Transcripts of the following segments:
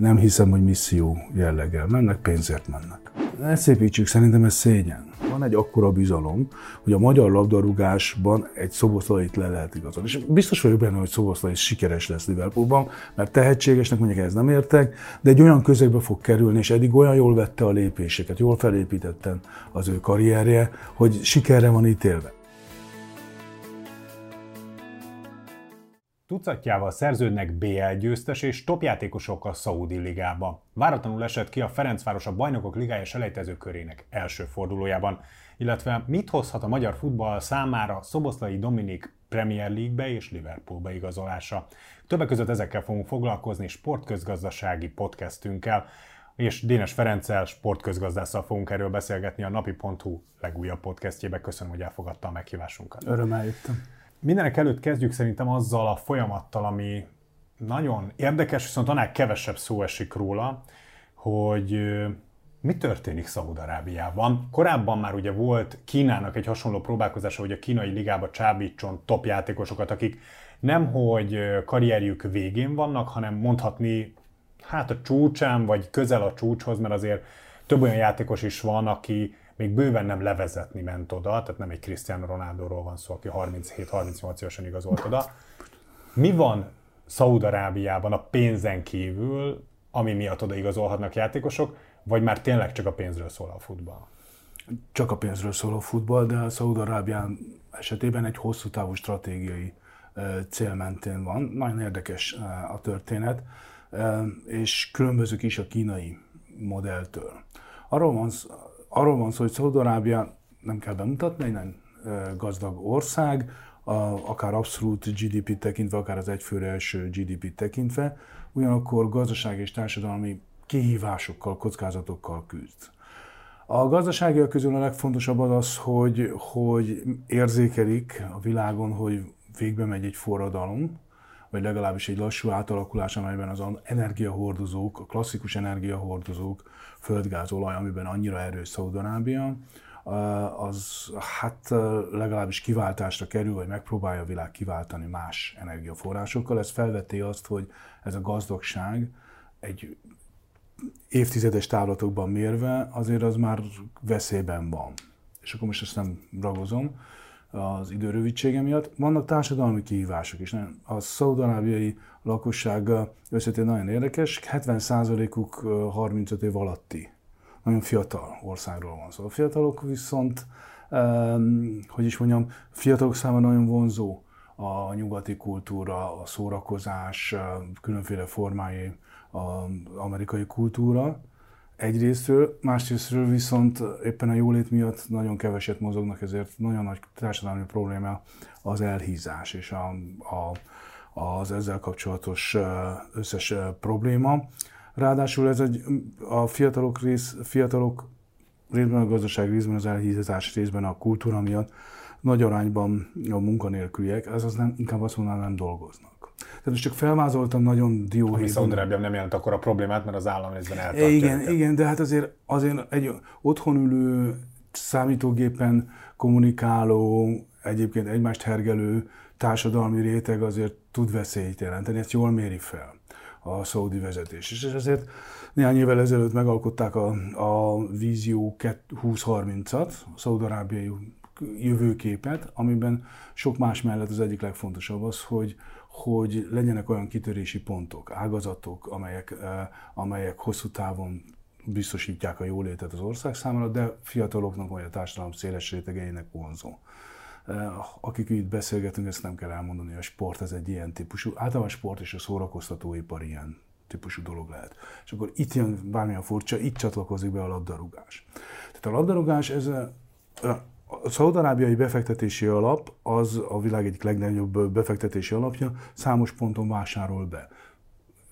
nem hiszem, hogy misszió jelleggel mennek, pénzért mennek. Ne szépítsük, szerintem ez szégyen. Van egy akkora bizalom, hogy a magyar labdarúgásban egy szoboszlait le lehet igazolni. És biztos vagyok benne, hogy szoboszlai sikeres lesz Liverpoolban, mert tehetségesnek mondjuk ez nem értek, de egy olyan közegbe fog kerülni, és eddig olyan jól vette a lépéseket, jól felépítetten az ő karrierje, hogy sikerre van ítélve. Tucatjával szerződnek BL győztes és topjátékosok a Saudi Ligába. Váratlanul esett ki a Ferencváros a Bajnokok Ligája selejtező körének első fordulójában, illetve mit hozhat a magyar futball számára Szoboszlai Dominik Premier League-be és Liverpoolbe igazolása. Többek között ezekkel fogunk foglalkozni sportközgazdasági podcastünkkel, és Dénes Ferenccel, sportközgazdásszal fogunk erről beszélgetni a napi.hu legújabb podcastjébe. Köszönöm, hogy elfogadta a meghívásunkat. Örömmel jöttem. Mindenek előtt kezdjük szerintem azzal a folyamattal, ami nagyon érdekes, viszont annál kevesebb szó esik róla, hogy mi történik Szaúd-Arábiában. Korábban már ugye volt Kínának egy hasonló próbálkozása, hogy a kínai ligába csábítson top játékosokat, akik nemhogy karrierjük végén vannak, hanem mondhatni hát a csúcsán, vagy közel a csúcshoz, mert azért több olyan játékos is van, aki még bőven nem levezetni ment oda, tehát nem egy Cristiano Ronaldo-ról van szó, aki 37-38 évesen igazolt oda. Mi van Szaúd-Arábiában a pénzen kívül, ami miatt oda igazolhatnak játékosok, vagy már tényleg csak a pénzről szól a futball? Csak a pénzről szól a futball, de a Szaúd-Arábián esetében egy hosszú távú stratégiai cél mentén van. Nagyon érdekes a történet, és különbözők is a kínai modelltől. Arról van arról van szó, hogy Szaudarábia nem kell bemutatni, egy nagyon gazdag ország, akár abszolút GDP tekintve, akár az egyfőre első GDP tekintve, ugyanakkor gazdasági és társadalmi kihívásokkal, kockázatokkal küzd. A gazdaságiak közül a legfontosabb az az, hogy, hogy érzékelik a világon, hogy végbe megy egy forradalom, vagy legalábbis egy lassú átalakulás, amelyben az energiahordozók, a klasszikus energiahordozók, földgáz, olaj, amiben annyira erős Szaudarábia, az hát legalábbis kiváltásra kerül, vagy megpróbálja a világ kiváltani más energiaforrásokkal. Ez felveti azt, hogy ez a gazdagság egy évtizedes távlatokban mérve azért az már veszélyben van. És akkor most ezt nem ragozom az idő rövidsége miatt. Vannak társadalmi kihívások is. A szaudarábiai lakosság összetén nagyon érdekes, 70%-uk 35 év alatti. Nagyon fiatal országról van szó. A fiatalok viszont, hogy is mondjam, fiatalok számára nagyon vonzó a nyugati kultúra, a szórakozás, különféle formái, az amerikai kultúra egyrésztről, másrésztről viszont éppen a jólét miatt nagyon keveset mozognak, ezért nagyon nagy társadalmi probléma az elhízás és a, a, az ezzel kapcsolatos összes probléma. Ráadásul ez egy, a fiatalok, rész, fiatalok részben a gazdaság, részben az elhízás, részben a kultúra miatt nagy arányban a munkanélküliek, ez az nem, inkább azt mondanám, nem dolgoznak. Tehát most csak felvázoltam nagyon dióhéjban. Szaúd-Arábia nem jelent akkor a problémát, mert az állam részben eltartja Igen, őket. igen, de hát azért, azért egy otthon ülő, számítógépen kommunikáló, egyébként egymást hergelő társadalmi réteg azért tud veszélyt jelenteni, ezt jól méri fel a szaudi vezetés. És ezért néhány évvel ezelőtt megalkották a, a Vízió 2030-at, a szaudarábiai jövőképet, amiben sok más mellett az egyik legfontosabb az, hogy, hogy legyenek olyan kitörési pontok, ágazatok, amelyek, eh, amelyek hosszú távon biztosítják a jólétet az ország számára, de fiataloknak vagy a társadalom széles rétegeinek vonzó. Eh, akik itt beszélgetünk, ezt nem kell elmondani, a sport ez egy ilyen típusú, általában a sport és a szórakoztatóipar ilyen típusú dolog lehet. És akkor itt jön bármilyen furcsa, itt csatlakozik be a labdarúgás. Tehát a labdarúgás ez a, a szaudarábiai befektetési alap az a világ egyik legnagyobb befektetési alapja, számos ponton vásárol be.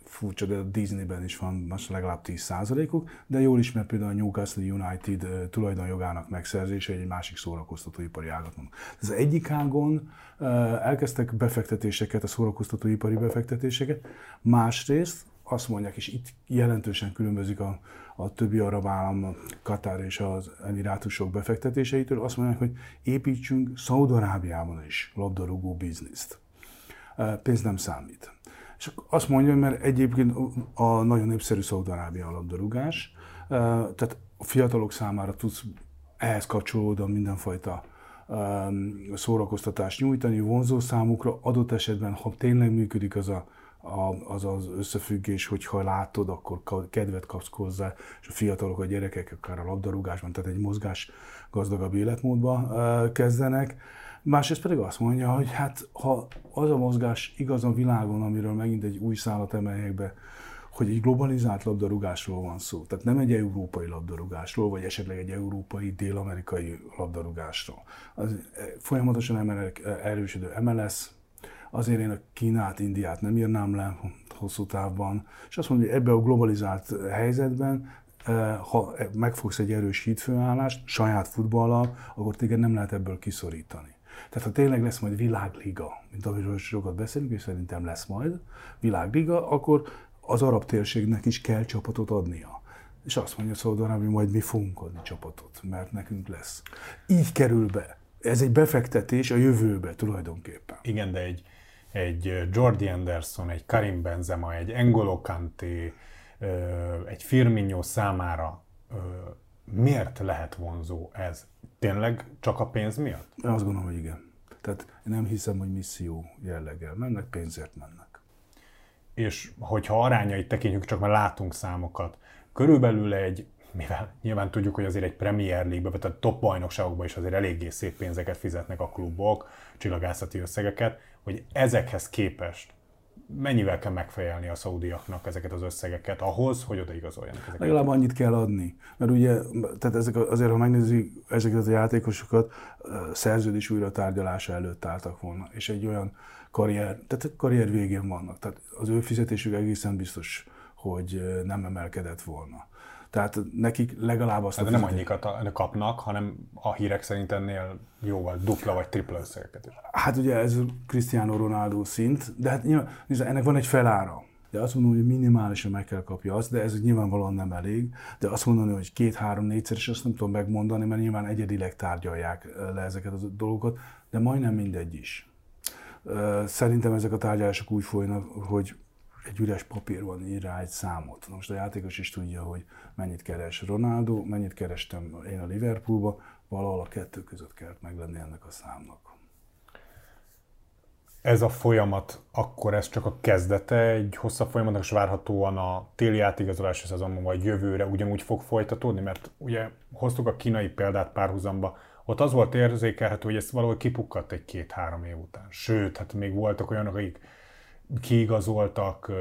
Furcsa, de a Disneyben is van most legalább 10%-uk, de jól ismert például a Newcastle United tulajdonjogának megszerzése egy másik szórakoztatóipari ágaton. Az egyik ágon elkezdtek befektetéseket, a szórakoztatóipari befektetéseket, másrészt azt mondják, és itt jelentősen különbözik a, a többi arab állam, a Katár és az Emirátusok befektetéseitől, azt mondják, hogy építsünk Szaudarábiában is labdarúgó bizniszt. Pénz nem számít. És azt mondja, mert egyébként a nagyon népszerű Szaudarábia a labdarúgás, tehát a fiatalok számára tudsz ehhez kapcsolódóan mindenfajta szórakoztatást nyújtani, vonzó számukra, adott esetben, ha tényleg működik az a, az, az összefüggés, hogy ha látod, akkor kedvet kapsz hozzá, és a fiatalok, a gyerekek akár a labdarúgásban, tehát egy mozgás gazdagabb életmódba kezdenek. Másrészt pedig azt mondja, hogy hát ha az a mozgás igaz a világon, amiről megint egy új szálat emeljek be, hogy egy globalizált labdarúgásról van szó. Tehát nem egy európai labdarúgásról, vagy esetleg egy európai, dél-amerikai labdarúgásról. Az eh, folyamatosan eh, erősödő MLS, azért én a Kínát, Indiát nem írnám le hosszú távban, és azt mondja, hogy ebbe a globalizált helyzetben eh, ha megfogsz egy erős hídfőállást saját futballal, akkor téged nem lehet ebből kiszorítani. Tehát ha tényleg lesz majd világliga, mint amiről sokat beszélünk, és szerintem lesz majd világliga, akkor az arab térségnek is kell csapatot adnia. És azt mondja Szaudarábia, hogy majd mi fogunk adni csapatot, mert nekünk lesz. Így kerül be. Ez egy befektetés a jövőbe tulajdonképpen. Igen, de egy, egy Jordi Anderson, egy Karim Benzema, egy Engolo Kanté, egy Firmino számára miért lehet vonzó ez? Tényleg csak a pénz miatt? Én azt gondolom, hogy igen. Tehát én nem hiszem, hogy misszió jelleggel mennek, pénzért mennek és hogyha arányait tekintjük, csak már látunk számokat, körülbelül egy, mivel nyilván tudjuk, hogy azért egy Premier League-be, tehát top bajnokságokban is azért eléggé szép pénzeket fizetnek a klubok, csillagászati összegeket, hogy ezekhez képest mennyivel kell megfejelni a szaudiaknak ezeket az összegeket ahhoz, hogy odaigazoljanak ezeket? Legalább annyit kell adni. Mert ugye, tehát ezek, azért, ha megnézzük ezeket a játékosokat, szerződés újra tárgyalása előtt álltak volna. És egy olyan karrier, tehát karrier végén vannak. Tehát az ő fizetésük egészen biztos, hogy nem emelkedett volna. Tehát nekik legalább azt hát a nem annyikat kapnak, hanem a hírek szerint ennél jóval dupla vagy tripla összegeket is. Hát ugye ez Cristiano Ronaldo szint, de hát nyilván, ennek van egy felára. De azt mondom, hogy minimálisan meg kell kapja azt, de ez nyilvánvalóan nem elég. De azt mondani, hogy két-három, négyszer, és azt nem tudom megmondani, mert nyilván egyedileg tárgyalják le ezeket a dolgokat, de majdnem mindegy is. Szerintem ezek a tárgyalások úgy folynak, hogy egy üres papír van, ír rá egy számot. Na most a játékos is tudja, hogy mennyit keres Ronaldo, mennyit kerestem én a Liverpoolba, valahol a kettő között kell meglenni ennek a számnak. Ez a folyamat, akkor ez csak a kezdete egy hosszabb folyamatnak, és várhatóan a téli átigazolási szezonban vagy jövőre ugyanúgy fog folytatódni, mert ugye hoztuk a kínai példát párhuzamba, ott az volt érzékelhető, hogy ez valahogy kipukkadt egy két-három év után. Sőt, hát még voltak olyanok, akik kiigazoltak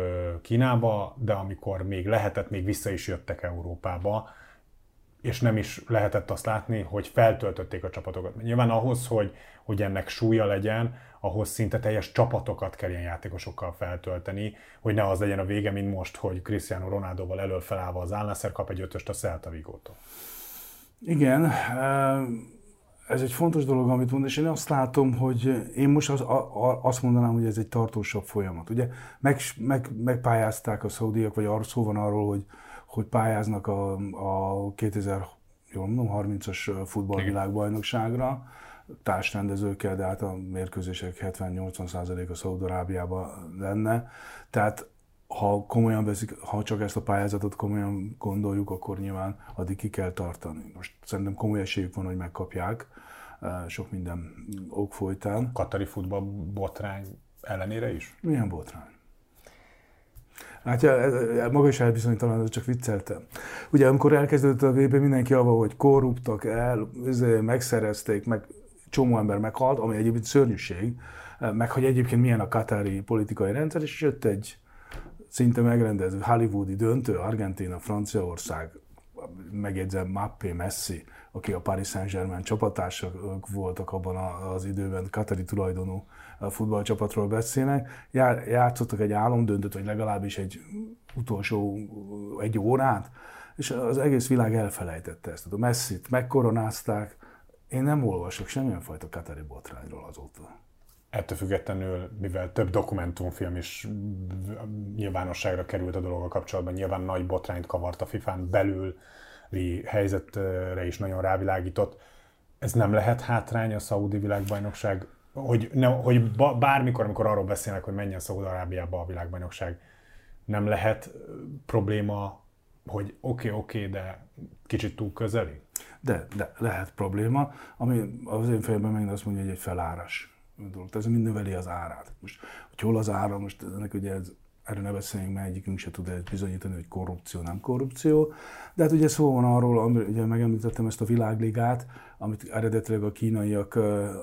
Kínába, de amikor még lehetett, még vissza is jöttek Európába, és nem is lehetett azt látni, hogy feltöltötték a csapatokat. Nyilván ahhoz, hogy, hogy ennek súlya legyen, ahhoz szinte teljes csapatokat kell ilyen játékosokkal feltölteni, hogy ne az legyen a vége, mint most, hogy Cristiano Ronaldoval elől felállva az Al kap egy ötöst a Celta Vigótól. Igen, ez egy fontos dolog, amit mond, és én azt látom, hogy én most az, a, azt mondanám, hogy ez egy tartósabb folyamat. Ugye meg, meg, megpályázták a szaudiak, vagy arról szó van arról, hogy, hogy pályáznak a, a 2030-as futballvilágbajnokságra társrendezőkkel, de hát a mérkőzések 70-80%-a Szaudarábiában lenne. Tehát ha komolyan veszik, ha csak ezt a pályázatot komolyan gondoljuk, akkor nyilván addig ki kell tartani. Most szerintem komoly esélyük van, hogy megkapják, eh, sok minden ok folytán. Katari futball botrány ellenére is? Milyen botrány? Látja, maga is elbizonytalan, csak vicceltem. Ugye amikor elkezdődött a VB, mindenki avva, hogy korruptak el, izé, megszerezték, meg csomó ember meghalt, ami egyébként szörnyűség, eh, meg hogy egyébként milyen a katári politikai rendszer, és jött egy szinte megrendező hollywoodi döntő, Argentina, Franciaország, megjegyzem Mappé, Messi, aki a Paris Saint-Germain csapatársak voltak abban az időben, Katari tulajdonú futballcsapatról beszélnek, játszottak egy álomdöntőt, vagy legalábbis egy utolsó egy órát, és az egész világ elfelejtette ezt. A Messi-t megkoronázták, én nem olvasok semmilyen fajta Katari botrányról azóta. Ettől függetlenül, mivel több dokumentumfilm is nyilvánosságra került a dologgal kapcsolatban, nyilván nagy botrányt kavart a FIFA-n belüli helyzetre is nagyon rávilágított. Ez nem lehet hátrány a szaudi világbajnokság hogy, ne, hogy bármikor, amikor arról beszélnek, hogy menjen Szaúd-Arábiába a világbajnokság, nem lehet probléma, hogy oké, okay, oké, okay, de kicsit túl közeli? De, de lehet probléma, ami az én fejemben meg azt mondja, hogy egy feláras dolog. Ez mind növeli az árát. Most, hogy hol az ára, most ennek ugye ez erről ne beszéljünk, mert egyikünk se tud bizonyítani, hogy korrupció, nem korrupció. De hát ugye szó van arról, ami, ugye megemlítettem ezt a világligát, amit eredetileg a kínaiak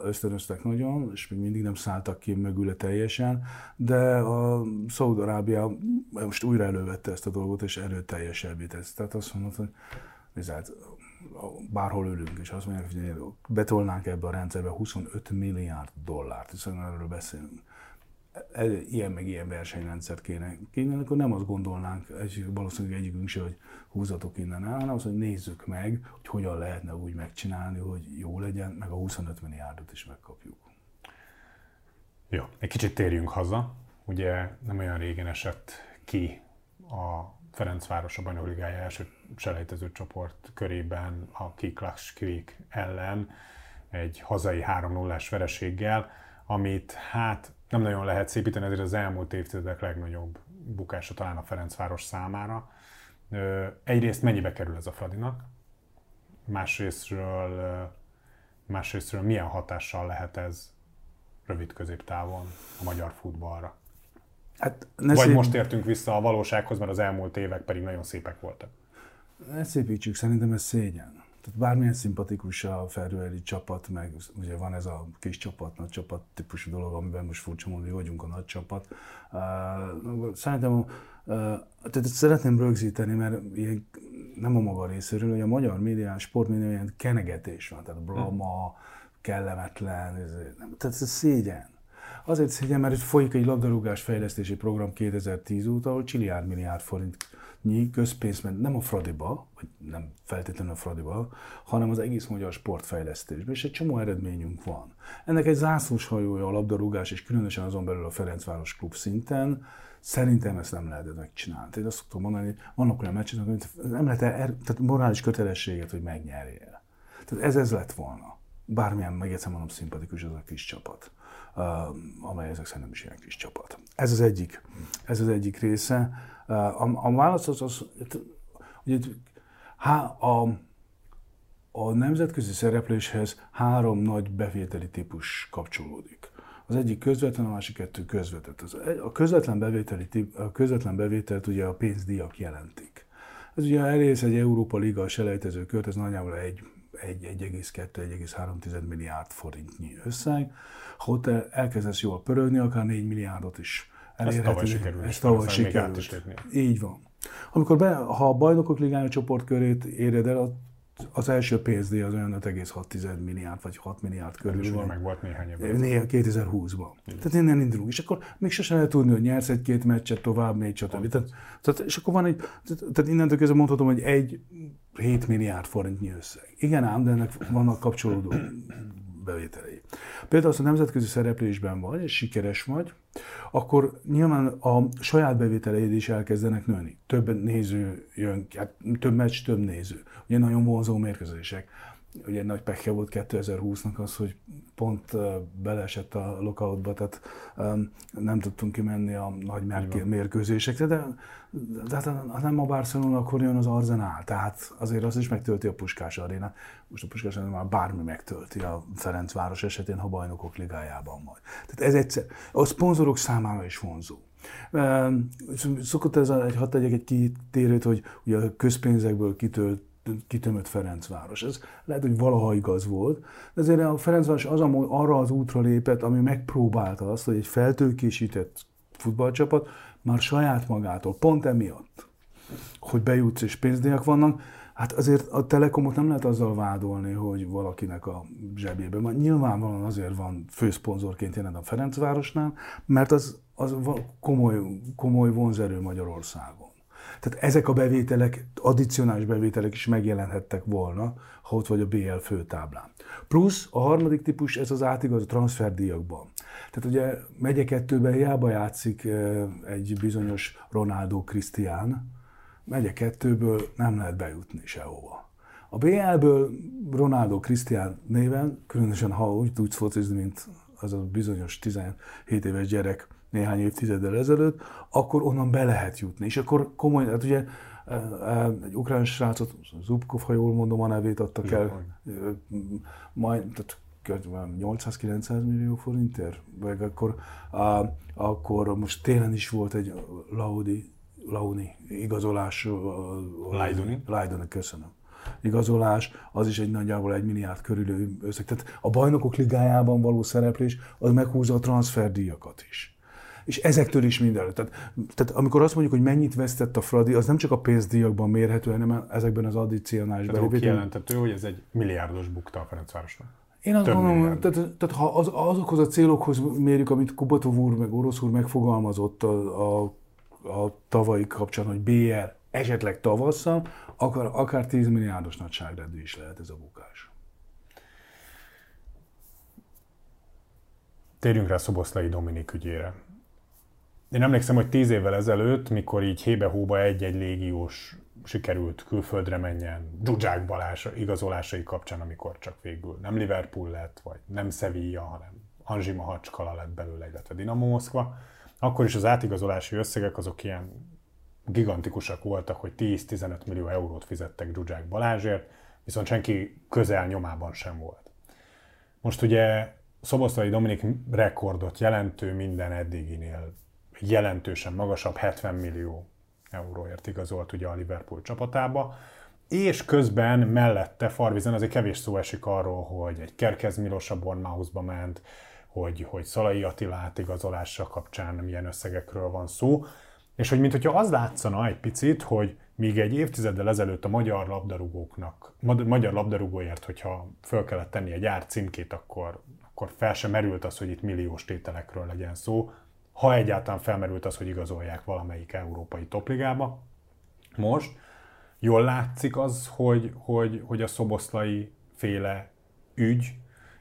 ösztönöztek nagyon, és még mindig nem szálltak ki mögüle teljesen, de a Szaúd-Arábia most újra elővette ezt a dolgot, és erőteljesebbé tesz. Tehát azt mondod, hogy nézd, bárhol ülünk, és azt mondják, hogy betolnánk ebbe a rendszerbe 25 milliárd dollárt, hiszen erről beszélünk ilyen meg ilyen versenyrendszert kéne kéne, akkor nem azt gondolnánk, egy, valószínűleg egyikünk se, hogy húzatok innen el, hanem azt, hogy nézzük meg, hogy hogyan lehetne úgy megcsinálni, hogy jó legyen, meg a 25 milliárdot is megkapjuk. Jó, egy kicsit térjünk haza. Ugye nem olyan régen esett ki a Ferencváros a Bajnokligája első selejtező csoport körében a Kiklakskvik ellen egy hazai 3-0-es vereséggel, amit hát nem nagyon lehet szépíteni, ezért az elmúlt évtizedek legnagyobb bukása talán a Ferencváros számára. Egyrészt mennyibe kerül ez a Fradinak, másrésztről, másrésztről milyen hatással lehet ez rövid középtávon a magyar futballra? Hát ne Vagy szép... most értünk vissza a valósághoz, mert az elmúlt évek pedig nagyon szépek voltak. Ne szépítsük, szerintem ez szégyen. Tehát bármilyen szimpatikus a Ferőeri csapat, meg ugye van ez a kis csapat, nagy csapat típusú dolog, amiben most furcsa mondani, hogy vagyunk a nagy csapat. Uh, szerintem uh, tehát szeretném rögzíteni, mert ilyen, nem a maga részéről, hogy a magyar médián, sportmédián ilyen kenegetés van, tehát blama, kellemetlen, ez, nem, tehát ez szégyen. Azért szégyen, mert folyik egy labdarúgás fejlesztési program 2010 óta, ahol csiliárd milliárd forint nyi közpénz ment nem a Fradiba, vagy nem feltétlenül a Fradiba, hanem az egész magyar sportfejlesztésbe, és egy csomó eredményünk van. Ennek egy zászlós hajója a labdarúgás, és különösen azon belül a Ferencváros klub szinten, Szerintem ezt nem lehet megcsinálni. Én azt szoktam mondani, hogy vannak olyan meccsek, amit nem lehet er, tehát morális kötelességet, hogy megnyerjél. Tehát ez ez lett volna. Bármilyen, meg egyszer mondom, szimpatikus az a kis csapat, amely ezek szerint nem is ilyen kis csapat. Ez az egyik, ez az egyik része. A, a válasz az, az hogy há, a, a nemzetközi szerepléshez három nagy bevételi típus kapcsolódik. Az egyik közvetlen, a másik kettő közvetett. Az, a közvetlen, bevételi, a közvetlen bevételt ugye a pénzdíjak jelentik. Ez ugye elész egy Európa Liga selejtező kört, ez nagyjából egy 1,2-1,3 milliárd forintnyi összeg. Ha ott elkezdesz jól pörögni, akár 4 milliárdot is elérhető. Ez tavaly sikerült. Ez tavaly sikerült. Így van. Amikor be, ha a bajnokok ligája körét éred el, az első pénzdíj az olyan 5,6 milliárd vagy 6 milliárd körül van. van. meg volt néhány évben. 2020-ban. Tehát innen indulunk. És akkor még sosem lehet tudni, hogy nyersz egy-két meccset tovább, még stb. Tehát, tehát, és akkor van egy, tehát innentől kezdve mondhatom, hogy egy 7 milliárd forintnyi összeg. Igen ám, de ennek vannak kapcsolódó bevételei. Például az a nemzetközi szereplésben vagy, és sikeres vagy, akkor nyilván a saját bevételeid is elkezdenek nőni. Több néző jön, hát több meccs, több néző. Ugye nagyon vonzó mérkőzések. Ugye nagy pekje volt 2020-nak az, hogy pont beleesett a lockoutba, tehát nem tudtunk kimenni a nagy mérkőzésekre, de, de hát nem a Barcelona, akkor jön az Arzenál, tehát azért az is megtölti a Puskás arénát. Most a Puskás arénát már bármi megtölti a Ferencváros esetén, ha bajnokok ligájában majd. Tehát ez egyszer, a szponzorok számára is vonzó. Szokott ez, egy, hadd tegyek egy kitérőt, hogy ugye a közpénzekből kitölt kitömött Ferencváros. Ez lehet, hogy valaha igaz volt, de azért a Ferencváros az, arra az útra lépett, ami megpróbálta azt, hogy egy feltőkésített futballcsapat már saját magától, pont emiatt, hogy bejutsz és pénzdíjak vannak, hát azért a Telekomot nem lehet azzal vádolni, hogy valakinek a zsebében van. Nyilvánvalóan azért van főszponzorként jelen a Ferencvárosnál, mert az, az komoly, komoly vonzerő Magyarországon. Tehát ezek a bevételek, addicionális bevételek is megjelenhettek volna, ha ott vagy a BL főtáblán. Plusz a harmadik típus, ez az átigaz a transferdíjakban. Tehát ugye megye kettőben hiába játszik egy bizonyos Ronaldo Cristián, megye kettőből nem lehet bejutni sehova. A BL-ből Ronaldo Cristián néven, különösen ha úgy tudsz focizni, mint az a bizonyos 17 éves gyerek néhány évtizeddel ezelőtt, akkor onnan be lehet jutni. És akkor komoly, hát ugye egy ukrán srácot, Zubkov, ha jól mondom a nevét, adtak el, majd, tehát 800-900 millió forintért, vagy akkor, á, akkor most télen is volt egy Laudi, Launi igazolás. Lajduni. Lajduni, köszönöm. Igazolás, az is egy nagyjából egy milliárd körülő összeg. Tehát a bajnokok ligájában való szereplés, az meghúzza a transferdíjakat is és ezektől is minden. Tehát, tehát amikor azt mondjuk, hogy mennyit vesztett a Fradi, az nem csak a pénzdíjakban mérhető, hanem ezekben az addicionális Tehát kijelentető, hogy ez egy milliárdos bukta a Ferencvárosnak. Én azt gondolom, tehát, tehát ha az, azokhoz a célokhoz mérjük, amit Kubatov úr meg Orosz úr megfogalmazott a, a, a tavalyi kapcsán, hogy BR esetleg tavasszal, akár, akár 10 milliárdos nagyságrendű is lehet ez a bukás. Térjünk rá Szoboszlai Dominik ügyére. Én emlékszem, hogy tíz évvel ezelőtt, mikor így hébe-hóba egy-egy légiós sikerült külföldre menjen, Zsuzsák Balázs igazolásai kapcsán, amikor csak végül nem Liverpool lett, vagy nem Sevilla, hanem Anzsi Mahacskala lett belőle, illetve Dinamo Moszkva, akkor is az átigazolási összegek azok ilyen gigantikusak voltak, hogy 10-15 millió eurót fizettek Zsuzsák Balázsért, viszont senki közel nyomában sem volt. Most ugye Szoboszlai Dominik rekordot jelentő minden eddiginél jelentősen magasabb 70 millió euróért igazolt ugye a Liverpool csapatába, és közben mellette Farvizen azért kevés szó esik arról, hogy egy Kerkez Milos a Bournemouthba ment, hogy, hogy Szalai Attila átigazolása kapcsán milyen összegekről van szó, és hogy mintha az látszana egy picit, hogy míg egy évtizeddel ezelőtt a magyar labdarúgóknak, magyar labdarúgóért, hogyha föl kellett tenni egy ár címkét, akkor, akkor fel sem merült az, hogy itt milliós tételekről legyen szó, ha egyáltalán felmerült az, hogy igazolják valamelyik európai topligába. Most jól látszik az, hogy, hogy, hogy a szoboszlai féle ügy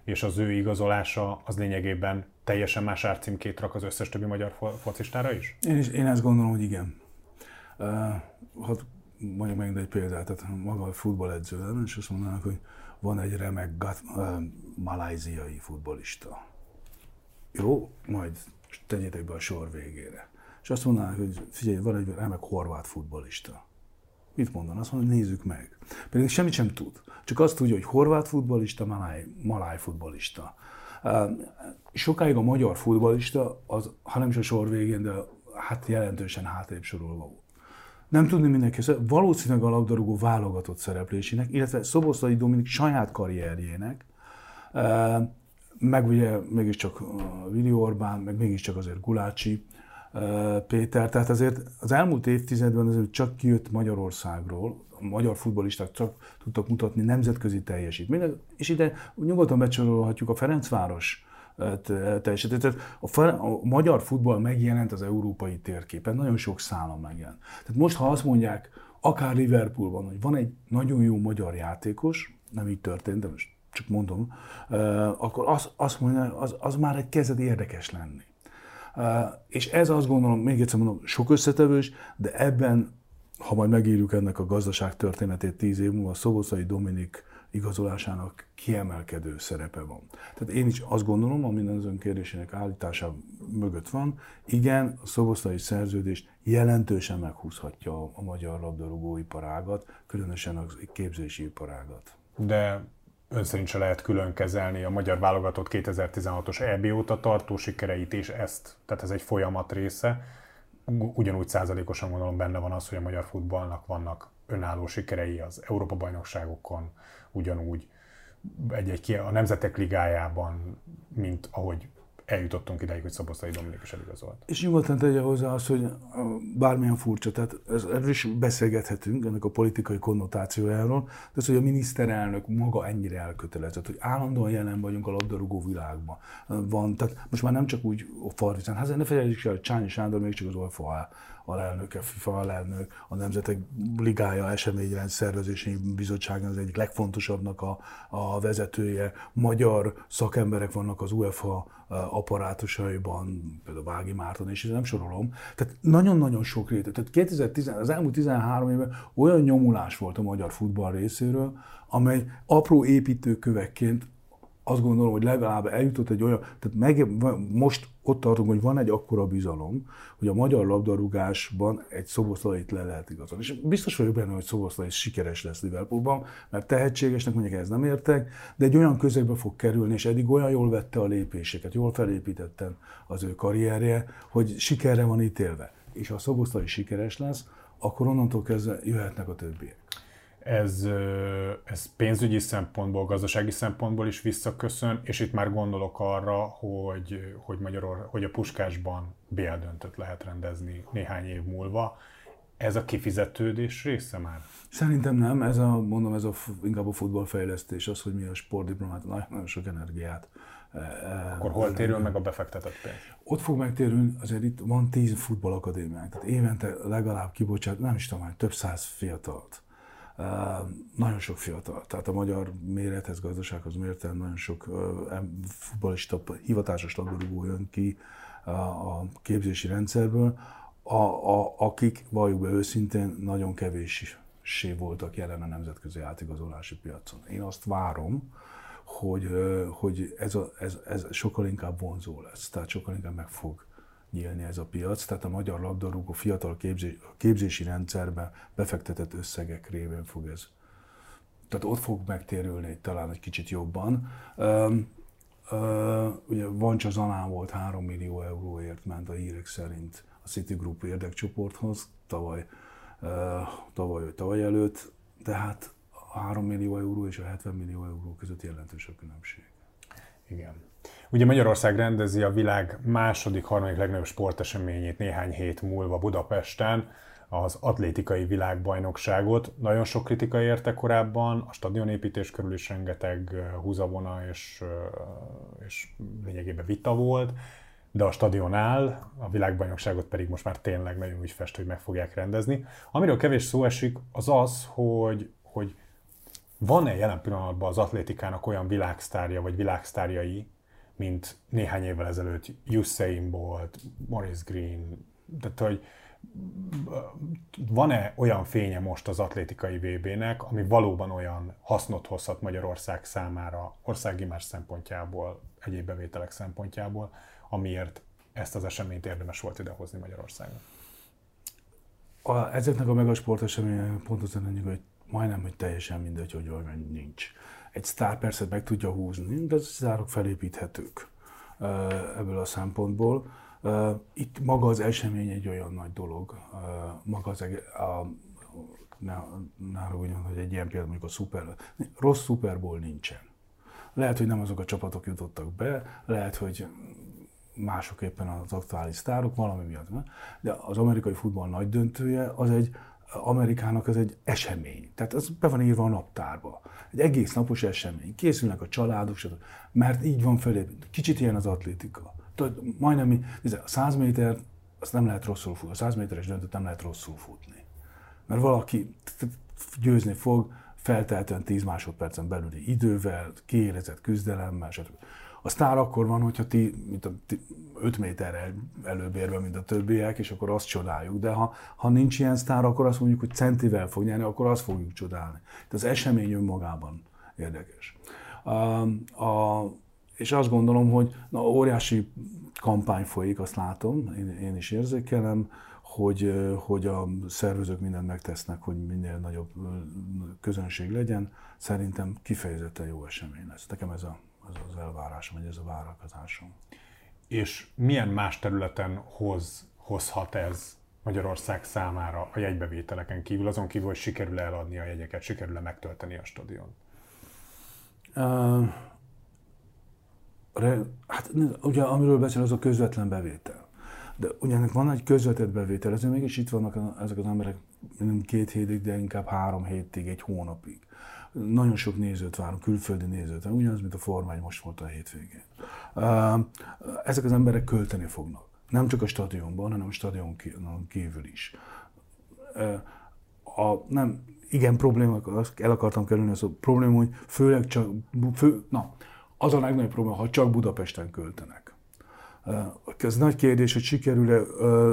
és az ő igazolása az lényegében teljesen más árcímkét rak az összes többi magyar focistára is? Én, is, én ezt gondolom, hogy igen. Uh, hát mondjuk meg egy példát, tehát maga a futballedző lenne, és azt mondanak, hogy van egy remek gat, uh, malajziai futbolista. Jó, majd tegyétek be a sor végére. És azt mondanak, hogy figyelj, van egy remek horvát futbolista. Mit mondanak? Azt mondja, nézzük meg. Pedig semmit sem tud. Csak azt tudja, hogy horvát futbolista, maláj, maláj futbolista. Sokáig a magyar futbolista, az, ha nem is a sor végén, de hát jelentősen hátrébb sorolva volt. Nem tudni mindenki, valószínűleg a labdarúgó válogatott szereplésének, illetve Szoboszlai Dominik saját karrierjének, meg ugye mégiscsak Vili Orbán, meg mégiscsak azért Gulácsi Péter, tehát azért az elmúlt évtizedben azért csak jött Magyarországról, a magyar futbolisták csak tudtak mutatni nemzetközi teljesítményt, és ide nyugodtan becsorolhatjuk a Ferencváros teljesítményt. Tehát a, a magyar futball megjelent az európai térképen, nagyon sok szálon megjelent. Tehát most, ha azt mondják, akár Liverpoolban, hogy van egy nagyon jó magyar játékos, nem így történt, de most csak mondom, akkor az, mondja, az, az már egy kezdet érdekes lenni. És ez azt gondolom, még egyszer mondom, sok összetevős, de ebben, ha majd megírjuk ennek a gazdaság történetét tíz év múlva, Szoboszai Dominik igazolásának kiemelkedő szerepe van. Tehát én is azt gondolom, ami az ön kérdésének állítása mögött van, igen, a szoboszlai szerződés jelentősen meghúzhatja a magyar labdarúgóiparágat, különösen a képzési iparágat. De ön szerint se lehet külön kezelni a magyar válogatott 2016-os EB óta tartó sikereit és ezt, tehát ez egy folyamat része. Ugyanúgy százalékosan gondolom benne van az, hogy a magyar futballnak vannak önálló sikerei az Európa-bajnokságokon, ugyanúgy egy-egy a Nemzetek Ligájában, mint ahogy eljutottunk ideig, hogy Szoboszlai Dominik is eligazolt. És nyugodtan tegye hozzá azt, hogy bármilyen furcsa, tehát erről is beszélgethetünk, ennek a politikai konnotációjáról, de az, hogy a miniszterelnök maga ennyire elkötelezett, hogy állandóan jelen vagyunk a labdarúgó világban. Van, tehát most már nem csak úgy a farvizán, hát ne felejtsük el, hogy Csányi Sándor még csak az OFA alelnöke, FIFA alelnök, a Nemzetek Ligája eseményrend szervezési bizottságnak az egyik legfontosabbnak a, a vezetője. Magyar szakemberek vannak az UEFA apparátusaiban, például Vági Márton, és nem sorolom. Tehát nagyon-nagyon sok rétű. Tehát 2010, az elmúlt 13 évben olyan nyomulás volt a magyar futball részéről, amely apró építőkövekként azt gondolom, hogy legalább eljutott egy olyan, tehát meg, most ott tartunk, hogy van egy akkora bizalom, hogy a magyar labdarúgásban egy szoboszlait le lehet igazolni. És biztos vagyok benne, hogy szoboszlai sikeres lesz Liverpoolban, mert tehetségesnek mondjuk ez nem értek, de egy olyan közegbe fog kerülni, és eddig olyan jól vette a lépéseket, jól felépítetten az ő karrierje, hogy sikerre van ítélve. És ha a szoboszlai sikeres lesz, akkor onnantól kezdve jöhetnek a többiek ez, ez pénzügyi szempontból, gazdasági szempontból is visszaköszön, és itt már gondolok arra, hogy, hogy, Magyaror, hogy a Puskásban BL döntött lehet rendezni néhány év múlva. Ez a kifizetődés része már? Szerintem nem, ez a, mondom, ez a, inkább a futballfejlesztés, az, hogy mi a sportdiplomát, nagyon sok energiát. E, e, Akkor hol térül meg a befektetett pénz? Ott fog megtérülni, azért itt van tíz futballakadémiánk, tehát évente legalább kibocsát, nem is tudom, több száz fiatalt nagyon sok fiatal, tehát a magyar mérethez, gazdasághoz mérten nagyon sok futballista, hivatásos labdarúgó jön ki a képzési rendszerből, a, a, akik, valljuk be őszintén, nagyon kevéssé voltak jelen a nemzetközi átigazolási piacon. Én azt várom, hogy, hogy ez, a, ez, ez sokkal inkább vonzó lesz, tehát sokkal inkább meg fog nyílni ez a piac, tehát a magyar labdarúgó fiatal képzés, képzési rendszerben befektetett összegek révén fog ez. Tehát ott fog megtérülni talán egy kicsit jobban. Um, uh, ugye Vancsa Zanán volt 3 millió euróért ment a hírek szerint a Citigroup érdekcsoporthoz tavaly, uh, tavaly, tavaly előtt, tehát a 3 millió euró és a 70 millió euró között jelentős a különbség. Igen. Ugye Magyarország rendezi a világ második, harmadik legnagyobb sporteseményét néhány hét múlva Budapesten, az atlétikai világbajnokságot. Nagyon sok kritika érte korábban, a stadionépítés körül is rengeteg húzavona és, és lényegében vita volt, de a stadion áll, a világbajnokságot pedig most már tényleg nagyon úgy fest, hogy meg fogják rendezni. Amiről kevés szó esik, az az, hogy, hogy van-e jelen pillanatban az atlétikának olyan világsztárja vagy világsztárjai, mint néhány évvel ezelőtt Usain Bolt, Morris Green, tehát hogy van-e olyan fénye most az atlétikai VB-nek, ami valóban olyan hasznot hozhat Magyarország számára, országimás szempontjából, egyéb bevételek szempontjából, amiért ezt az eseményt érdemes volt idehozni Magyarországon? A, ezeknek a megasportesemények pontosan annyi, hogy majdnem, hogy teljesen mindegy, hogy olyan nincs. Egy sztár persze meg tudja húzni, de az sztárok felépíthetők ebből a szempontból. Itt maga az esemény egy olyan nagy dolog, maga az a, ne, ne hogy egy ilyen példa, mondjuk a szuper, rossz szuperból nincsen. Lehet, hogy nem azok a csapatok jutottak be, lehet, hogy mások éppen az aktuális sztárok, valami miatt. De az amerikai futball nagy döntője az egy Amerikának ez egy esemény. Tehát ez be van írva a naptárba. Egy egész napos esemény. Készülnek a családok, mert így van felé. Kicsit ilyen az atlétika. Tudod, majdnem, a 100 méter, azt nem lehet rosszul futni. A 100 méteres döntőt nem lehet rosszul futni. Mert valaki győzni fog, feltehetően 10 másodpercen belüli idővel, kiélezett küzdelemmel, stb. A sztár akkor van, hogyha ti, mint a, ti 5 méterrel előbb érve, mint a többiek, és akkor azt csodáljuk. De ha, ha nincs ilyen sztár, akkor azt mondjuk, hogy centivel fog nyerni, akkor azt fogjuk csodálni. Tehát az esemény önmagában érdekes. A, a, és azt gondolom, hogy na, óriási kampány folyik, azt látom, én, én is érzékelem, hogy, hogy a szervezők mindent megtesznek, hogy minél nagyobb közönség legyen. Szerintem kifejezetten jó esemény lesz. Nekem ez a ez az elvárásom, vagy ez a várakozásom. És milyen más területen hoz, hozhat ez Magyarország számára a jegybevételeken kívül, azon kívül, hogy sikerül eladni a jegyeket, sikerül-e megtölteni a stadion? Uh, re, hát ugye amiről beszél, az a közvetlen bevétel. De ugye ennek van egy közvetett bevétel, ezért mégis itt vannak ezek az emberek nem két hétig, de inkább három hétig, egy hónapig nagyon sok nézőt várunk, külföldi nézőt, ugyanaz, mint a Formány most volt a hétvégén. Ezek az emberek költeni fognak. Nem csak a stadionban, hanem a stadion kívül is. A, nem, igen, probléma, el akartam kerülni a probléma, hogy főleg csak, fő, na, az a legnagyobb probléma, ha csak Budapesten költenek. Ez nagy kérdés, hogy sikerül-e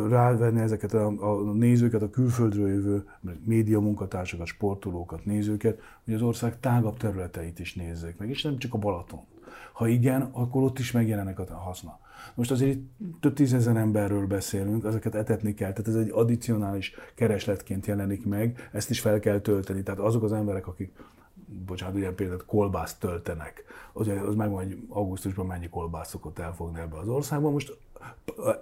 rávenni ezeket a, a nézőket, a külföldről jövő média munkatársakat, sportolókat, nézőket, hogy az ország tágabb területeit is nézzék meg, és nem csak a Balaton. Ha igen, akkor ott is megjelenek a haszna. Most azért több tízezer emberről beszélünk, ezeket etetni kell, tehát ez egy addicionális keresletként jelenik meg, ezt is fel kell tölteni. Tehát azok az emberek, akik bocsánat, ilyen például kolbászt töltenek, az, az megvan, hogy augusztusban mennyi kolbász szokott elfogni ebbe az országban. Most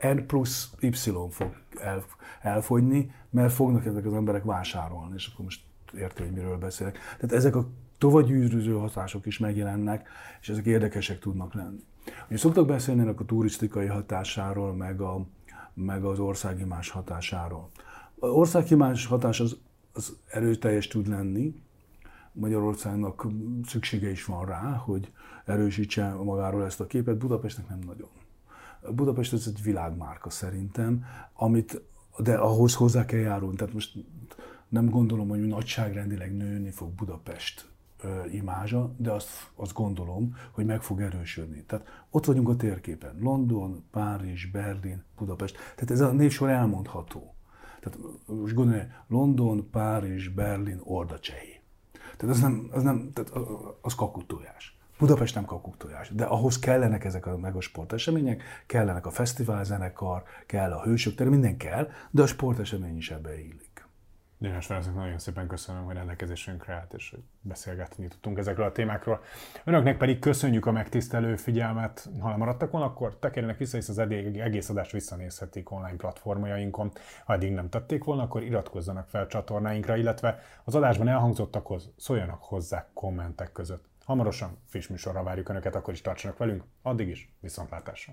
N plusz Y fog el, elfogyni, mert fognak ezek az emberek vásárolni, és akkor most érti, hogy miről beszélek. Tehát ezek a tovagyűrűző hatások is megjelennek, és ezek érdekesek tudnak lenni. Ugye szoktak beszélni a turisztikai hatásáról, meg, a, meg az országimás hatásáról. Az országimás hatás az, az erőteljes tud lenni, Magyarországnak szüksége is van rá, hogy erősítse magáról ezt a képet, Budapestnek nem nagyon. Budapest ez egy világmárka szerintem, amit, de ahhoz hozzá kell járulni. Tehát most nem gondolom, hogy nagyságrendileg nőni fog Budapest imázsa, de azt, azt gondolom, hogy meg fog erősödni. Tehát ott vagyunk a térképen. London, Párizs, Berlin, Budapest. Tehát ez a névsor elmondható. Tehát most gondolj, London, Párizs, Berlin, Orda, Csehi. Tehát az nem, az nem, tehát az kakutójás. Budapest nem kakuktojás, de ahhoz kellenek ezek a meg a sportesemények, kellenek a fesztiválzenekar, kell a hősök tere, minden kell, de a sportesemény is ebbe illik. Dénes Ferencnek nagyon szépen köszönöm, hogy rendelkezésünkre állt, és hogy beszélgetni tudtunk ezekről a témákról. Önöknek pedig köszönjük a megtisztelő figyelmet. Ha nem maradtak volna, akkor tekerjenek vissza, hisz az eddig egész adást visszanézhetik online platformjainkon. Ha eddig nem tették volna, akkor iratkozzanak fel csatornáinkra, illetve az adásban elhangzottakhoz szóljanak hozzá kommentek között. Hamarosan friss műsorra várjuk Önöket, akkor is tartsanak velünk. Addig is viszontlátásra!